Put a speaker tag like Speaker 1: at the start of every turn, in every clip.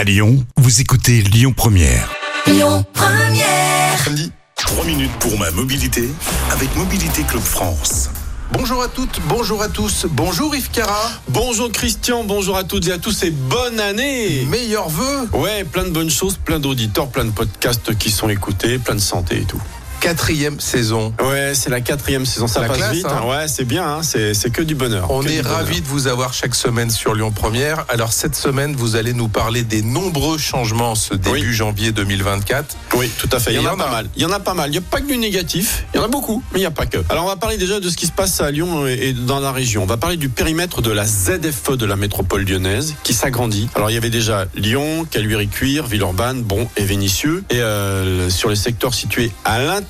Speaker 1: À Lyon, vous écoutez Lyon Première.
Speaker 2: Lyon Première.
Speaker 3: Samedi, 3 minutes pour ma mobilité avec Mobilité Club France.
Speaker 4: Bonjour à toutes, bonjour à tous, bonjour Yves Cara.
Speaker 5: Bonjour Christian, bonjour à toutes et à tous et bonne année
Speaker 4: Meilleurs vœux
Speaker 5: Ouais, plein de bonnes choses, plein d'auditeurs, plein de podcasts qui sont écoutés, plein de santé et tout.
Speaker 4: Quatrième saison.
Speaker 5: Ouais, c'est la quatrième saison, ça
Speaker 4: La
Speaker 5: passe
Speaker 4: classe,
Speaker 5: vite.
Speaker 4: hein.
Speaker 5: Ouais, c'est bien, hein, c'est que du bonheur.
Speaker 4: On est ravis de vous avoir chaque semaine sur Lyon Première. Alors cette semaine, vous allez nous parler des nombreux changements ce début
Speaker 5: Oui.
Speaker 4: janvier 2024.
Speaker 5: Oui, tout à fait. Il y,
Speaker 4: Et
Speaker 5: en a pas mal. Il y en a pas mal. Il n'y a pas que du négatif. Il y en a beaucoup, mais il n'y a pas que. Alors, on va parler déjà de ce qui se passe à Lyon et et dans la région. On va parler du périmètre de la ZFE de la métropole lyonnaise qui s'agrandit. Alors, il y avait déjà Lyon, Caluire-et-Cuire, Villeurbanne, Bron et Vénissieux. Et euh, sur les secteurs situés à l'intérieur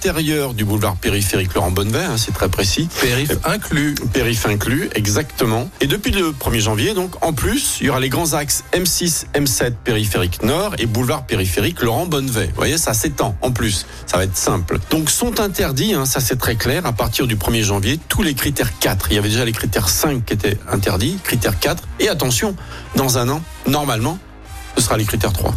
Speaker 5: du boulevard périphérique Laurent Bonnevet, hein, c'est très précis.
Speaker 4: Périph inclus.
Speaker 5: Périph inclus, exactement. Et depuis le 1er janvier, donc, en plus, il y aura les grands axes M6, M7 périphérique nord et boulevard périphérique Laurent Bonnevet. Vous voyez, ça s'étend en plus. Ça va être simple. Donc, sont interdits, hein, ça c'est très clair, à partir du 1er janvier, tous les critères 4. Il y avait déjà les critères 5 qui étaient interdits, critères 4. Et attention, dans un an, normalement, ce sera les critères 3.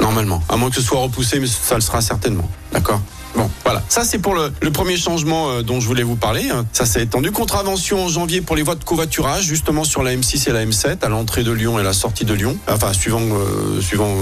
Speaker 5: Normalement. À moins que ce soit repoussé, mais ça le sera certainement. D'accord? Bon, voilà. Ça, c'est pour le, premier changement euh, dont je voulais vous parler. hein. Ça s'est étendu. Contravention en janvier pour les voies de covoiturage, justement sur la M6 et la M7, à l'entrée de Lyon et la sortie de Lyon. Enfin, suivant, euh, suivant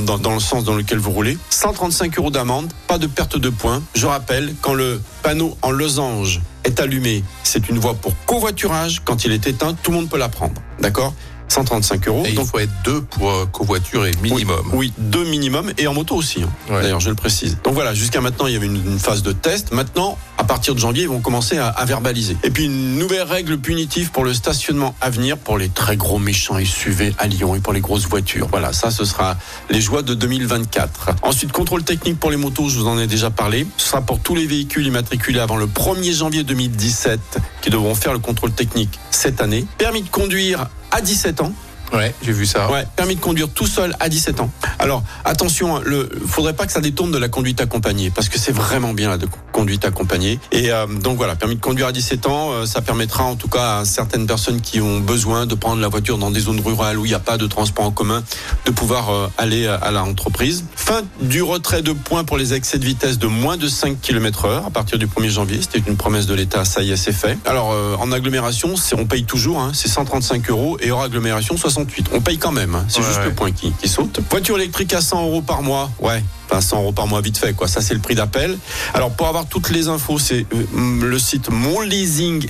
Speaker 5: dans le sens dans lequel vous roulez. 135 euros d'amende, pas de perte de points. Je rappelle, quand le panneau en losange est allumé, c'est une voie pour covoiturage. Quand il est éteint, tout le monde peut la prendre. D'accord? 135 euros.
Speaker 4: Et il
Speaker 5: Donc,
Speaker 4: faut être deux pour euh, covoiturer minimum.
Speaker 5: oui, oui, deux minimum et en moto aussi. hein.
Speaker 4: Ouais.
Speaker 5: D'ailleurs, je le précise. Donc voilà, jusqu'à maintenant, il y avait une, une phase de test. Maintenant, à partir de janvier, ils vont commencer à, à verbaliser. Et puis une nouvelle règle punitive pour le stationnement à venir pour les très gros méchants SUV à Lyon et pour les grosses voitures. Voilà, ça, ce sera les joies de 2024. Ensuite, contrôle technique pour les motos, je vous en ai déjà parlé. Ce sera pour tous les véhicules immatriculés avant le 1er janvier 2017 qui devront faire le contrôle technique cette année. Permis de conduire à 17 ans.
Speaker 4: Ouais, j'ai vu ça.
Speaker 5: Ouais, permis de conduire tout seul à 17 ans. Alors, attention, le faudrait pas que ça détourne de la conduite accompagnée parce que c'est vraiment bien la conduite accompagnée. Et euh, donc voilà, permis de conduire à 17 ans, euh, ça permettra en tout cas à certaines personnes qui ont besoin de prendre la voiture dans des zones rurales où il n'y a pas de transport en commun de pouvoir euh, aller à à l'entreprise. Fin du retrait de points pour les excès de vitesse de moins de 5 km heure à partir du 1er janvier. C'était une promesse de l'État, ça y est, c'est fait. Alors, euh, en agglomération, c'est- on paye toujours, hein, c'est 135 euros et hors agglomération, 68. On paye quand même, hein, c'est
Speaker 4: Ouais,
Speaker 5: juste
Speaker 4: ouais.
Speaker 5: le point qui, qui saute. Voiture électrique à 100 euros par mois, ouais. Enfin, 100 euros par mois vite fait, quoi. Ça, c'est le prix d'appel. Alors, pour avoir toutes les infos, c'est euh, le site Mon Leasing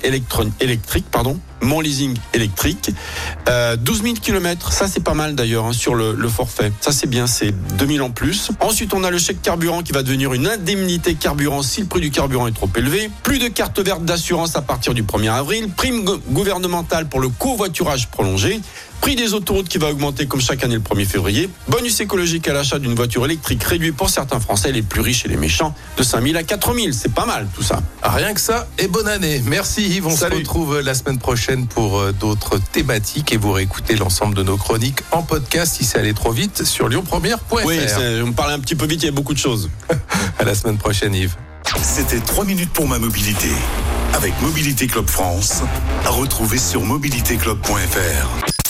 Speaker 5: électrique, pardon. Mon Leasing électrique. Euh, 12 000 kilomètres, ça c'est pas mal d'ailleurs hein, sur le, forfait. Ça c'est bien, c'est 2000 en plus. Ensuite, on a le chèque carburant qui va devenir une indemnité carburant si le prix du carburant est trop élevé. Plus de carte verte d'assurance à partir du 1er avril. Prime go- gouvernementale pour le covoiturage prolongé. Prix des autoroutes qui va augmenter comme chaque année le 1er février. Bonus écologique à l'achat d'une voiture électrique pour certains Français les plus riches et les méchants de 5000 à 4000. C'est pas mal tout ça.
Speaker 4: Rien que ça, et bonne année. Merci Yves, on
Speaker 5: Salut.
Speaker 4: se retrouve la semaine prochaine pour euh, d'autres thématiques et vous réécoutez l'ensemble de nos chroniques en podcast si c'est allé trop vite sur lyonpremière.fr.
Speaker 5: Oui, on parle un petit peu vite, il y a beaucoup de choses.
Speaker 4: À la semaine prochaine Yves.
Speaker 3: C'était 3 minutes pour ma mobilité avec Mobilité Club France. À retrouver sur mobilitéclub.fr.